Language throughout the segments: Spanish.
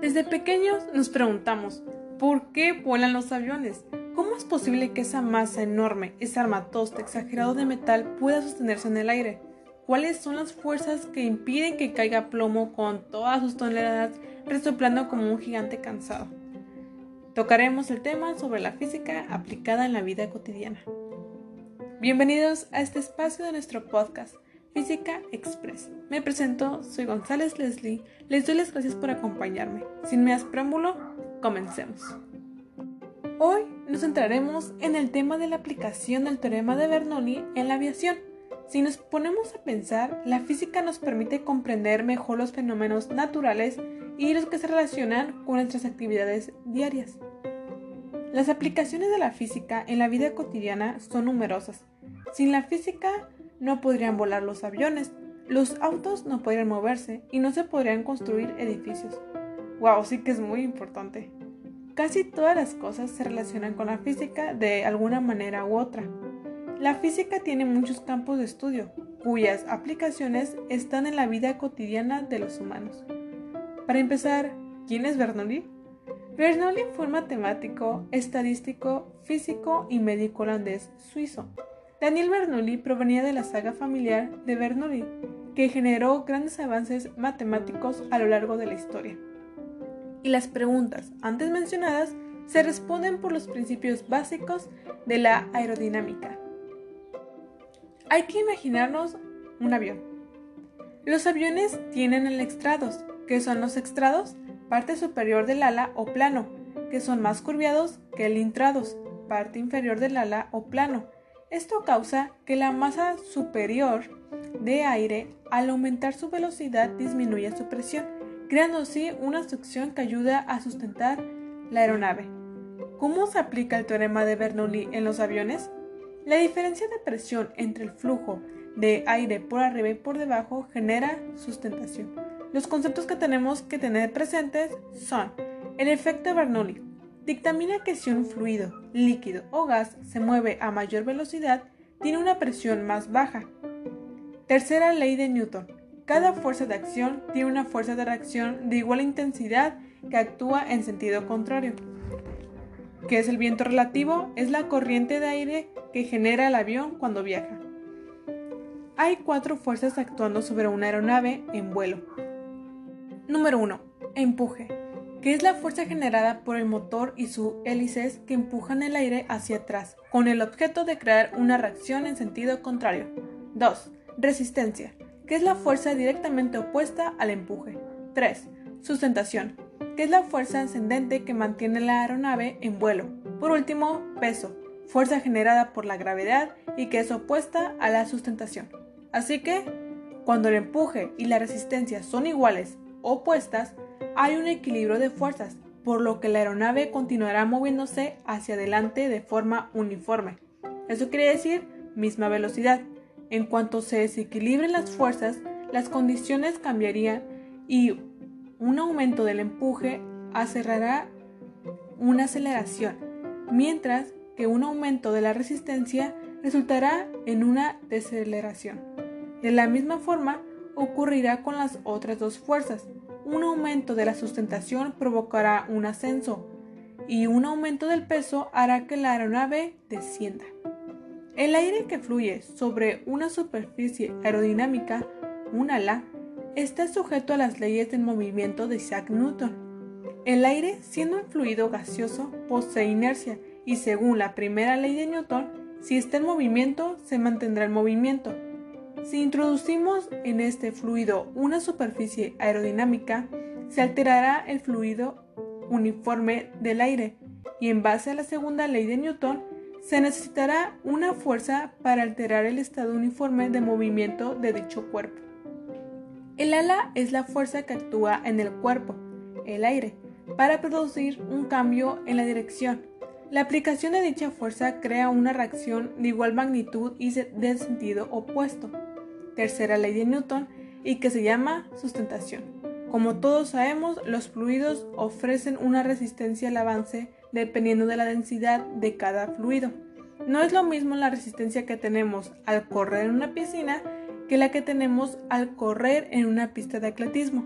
Desde pequeños nos preguntamos, ¿por qué vuelan los aviones? ¿Cómo es posible que esa masa enorme, ese armatoste exagerado de metal pueda sostenerse en el aire? ¿Cuáles son las fuerzas que impiden que caiga plomo con todas sus toneladas resoplando como un gigante cansado? Tocaremos el tema sobre la física aplicada en la vida cotidiana. Bienvenidos a este espacio de nuestro podcast Física Express. Me presento, soy González Leslie. Les doy las gracias por acompañarme. Sin más preámbulo, comencemos. Hoy nos centraremos en el tema de la aplicación del teorema de Bernoulli en la aviación. Si nos ponemos a pensar, la física nos permite comprender mejor los fenómenos naturales y los que se relacionan con nuestras actividades diarias. Las aplicaciones de la física en la vida cotidiana son numerosas. Sin la física no podrían volar los aviones, los autos no podrían moverse y no se podrían construir edificios. Wow, sí que es muy importante. Casi todas las cosas se relacionan con la física de alguna manera u otra. La física tiene muchos campos de estudio, cuyas aplicaciones están en la vida cotidiana de los humanos. Para empezar, ¿quién es Bernoulli? Bernoulli fue un matemático, estadístico, físico y médico holandés suizo. Daniel Bernoulli provenía de la saga familiar de Bernoulli, que generó grandes avances matemáticos a lo largo de la historia y las preguntas antes mencionadas se responden por los principios básicos de la aerodinámica. Hay que imaginarnos un avión. Los aviones tienen extrados. que son los extrados? Parte superior del ala o plano, que son más curviados que el intrados, parte inferior del ala o plano. Esto causa que la masa superior de aire, al aumentar su velocidad, disminuya su presión creando así una succión que ayuda a sustentar la aeronave. ¿Cómo se aplica el teorema de Bernoulli en los aviones? La diferencia de presión entre el flujo de aire por arriba y por debajo genera sustentación. Los conceptos que tenemos que tener presentes son el efecto Bernoulli. Dictamina que si un fluido, líquido o gas se mueve a mayor velocidad, tiene una presión más baja. Tercera ley de Newton. Cada fuerza de acción tiene una fuerza de reacción de igual intensidad que actúa en sentido contrario. ¿Qué es el viento relativo? Es la corriente de aire que genera el avión cuando viaja. Hay cuatro fuerzas actuando sobre una aeronave en vuelo. Número 1. Empuje, que es la fuerza generada por el motor y sus hélices que empujan el aire hacia atrás, con el objeto de crear una reacción en sentido contrario. 2. Resistencia, que es la fuerza directamente opuesta al empuje. 3. Sustentación, que es la fuerza ascendente que mantiene la aeronave en vuelo. Por último, peso, fuerza generada por la gravedad y que es opuesta a la sustentación. Así que, cuando el empuje y la resistencia son iguales o opuestas, hay un equilibrio de fuerzas, por lo que la aeronave continuará moviéndose hacia adelante de forma uniforme. Eso quiere decir misma velocidad. En cuanto se desequilibren las fuerzas, las condiciones cambiarían y un aumento del empuje acelerará una aceleración, mientras que un aumento de la resistencia resultará en una deceleración. De la misma forma ocurrirá con las otras dos fuerzas. Un aumento de la sustentación provocará un ascenso y un aumento del peso hará que la aeronave descienda. El aire que fluye sobre una superficie aerodinámica, un ala, está sujeto a las leyes del movimiento de Isaac Newton. El aire, siendo un fluido gaseoso, posee inercia y según la primera ley de Newton, si está en movimiento, se mantendrá en movimiento. Si introducimos en este fluido una superficie aerodinámica, se alterará el fluido uniforme del aire y en base a la segunda ley de Newton, se necesitará una fuerza para alterar el estado uniforme de movimiento de dicho cuerpo. El ala es la fuerza que actúa en el cuerpo, el aire, para producir un cambio en la dirección. La aplicación de dicha fuerza crea una reacción de igual magnitud y de sentido opuesto. Tercera ley de Newton y que se llama sustentación. Como todos sabemos, los fluidos ofrecen una resistencia al avance dependiendo de la densidad de cada fluido. No es lo mismo la resistencia que tenemos al correr en una piscina que la que tenemos al correr en una pista de atletismo.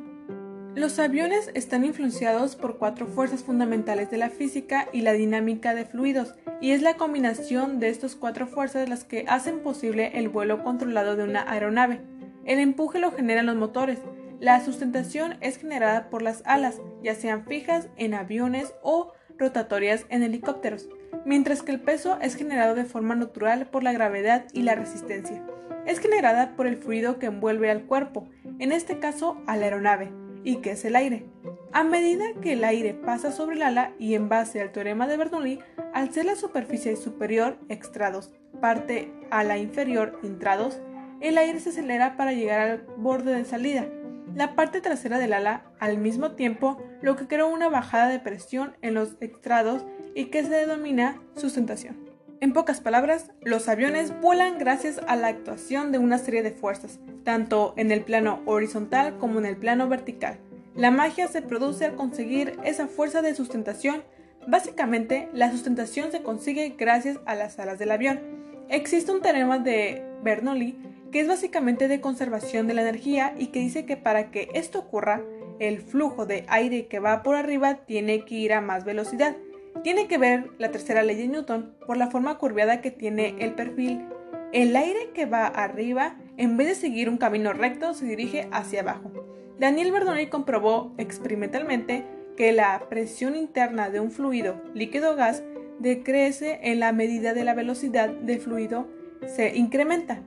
Los aviones están influenciados por cuatro fuerzas fundamentales de la física y la dinámica de fluidos, y es la combinación de estas cuatro fuerzas las que hacen posible el vuelo controlado de una aeronave. El empuje lo generan los motores, la sustentación es generada por las alas, ya sean fijas en aviones o rotatorias en helicópteros, mientras que el peso es generado de forma natural por la gravedad y la resistencia. Es generada por el fluido que envuelve al cuerpo, en este caso a la aeronave, y que es el aire. A medida que el aire pasa sobre el ala y en base al teorema de Bernoulli, al ser la superficie superior extrados, parte a la inferior intrados, el aire se acelera para llegar al borde de salida, la parte trasera del ala al mismo tiempo, lo que creó una bajada de presión en los extrados y que se denomina sustentación. En pocas palabras, los aviones vuelan gracias a la actuación de una serie de fuerzas, tanto en el plano horizontal como en el plano vertical. La magia se produce al conseguir esa fuerza de sustentación. Básicamente, la sustentación se consigue gracias a las alas del avión. Existe un teorema de Bernoulli que es básicamente de conservación de la energía y que dice que para que esto ocurra, el flujo de aire que va por arriba tiene que ir a más velocidad. Tiene que ver la tercera ley de Newton por la forma curviada que tiene el perfil. El aire que va arriba, en vez de seguir un camino recto, se dirige hacia abajo. Daniel Bernoulli comprobó experimentalmente que la presión interna de un fluido líquido gas decrece en la medida de la velocidad del fluido se incrementa.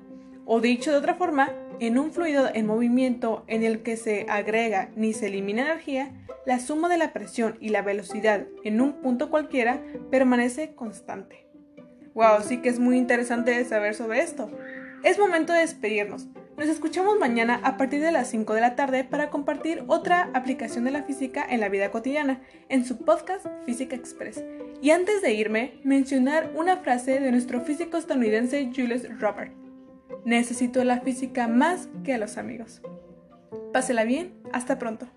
O dicho de otra forma, en un fluido en movimiento en el que se agrega ni se elimina energía, la suma de la presión y la velocidad en un punto cualquiera permanece constante. Wow, sí que es muy interesante saber sobre esto. Es momento de despedirnos. Nos escuchamos mañana a partir de las 5 de la tarde para compartir otra aplicación de la física en la vida cotidiana en su podcast Física Express. Y antes de irme, mencionar una frase de nuestro físico estadounidense Julius Robert Necesito la física más que a los amigos. Pásela bien, hasta pronto.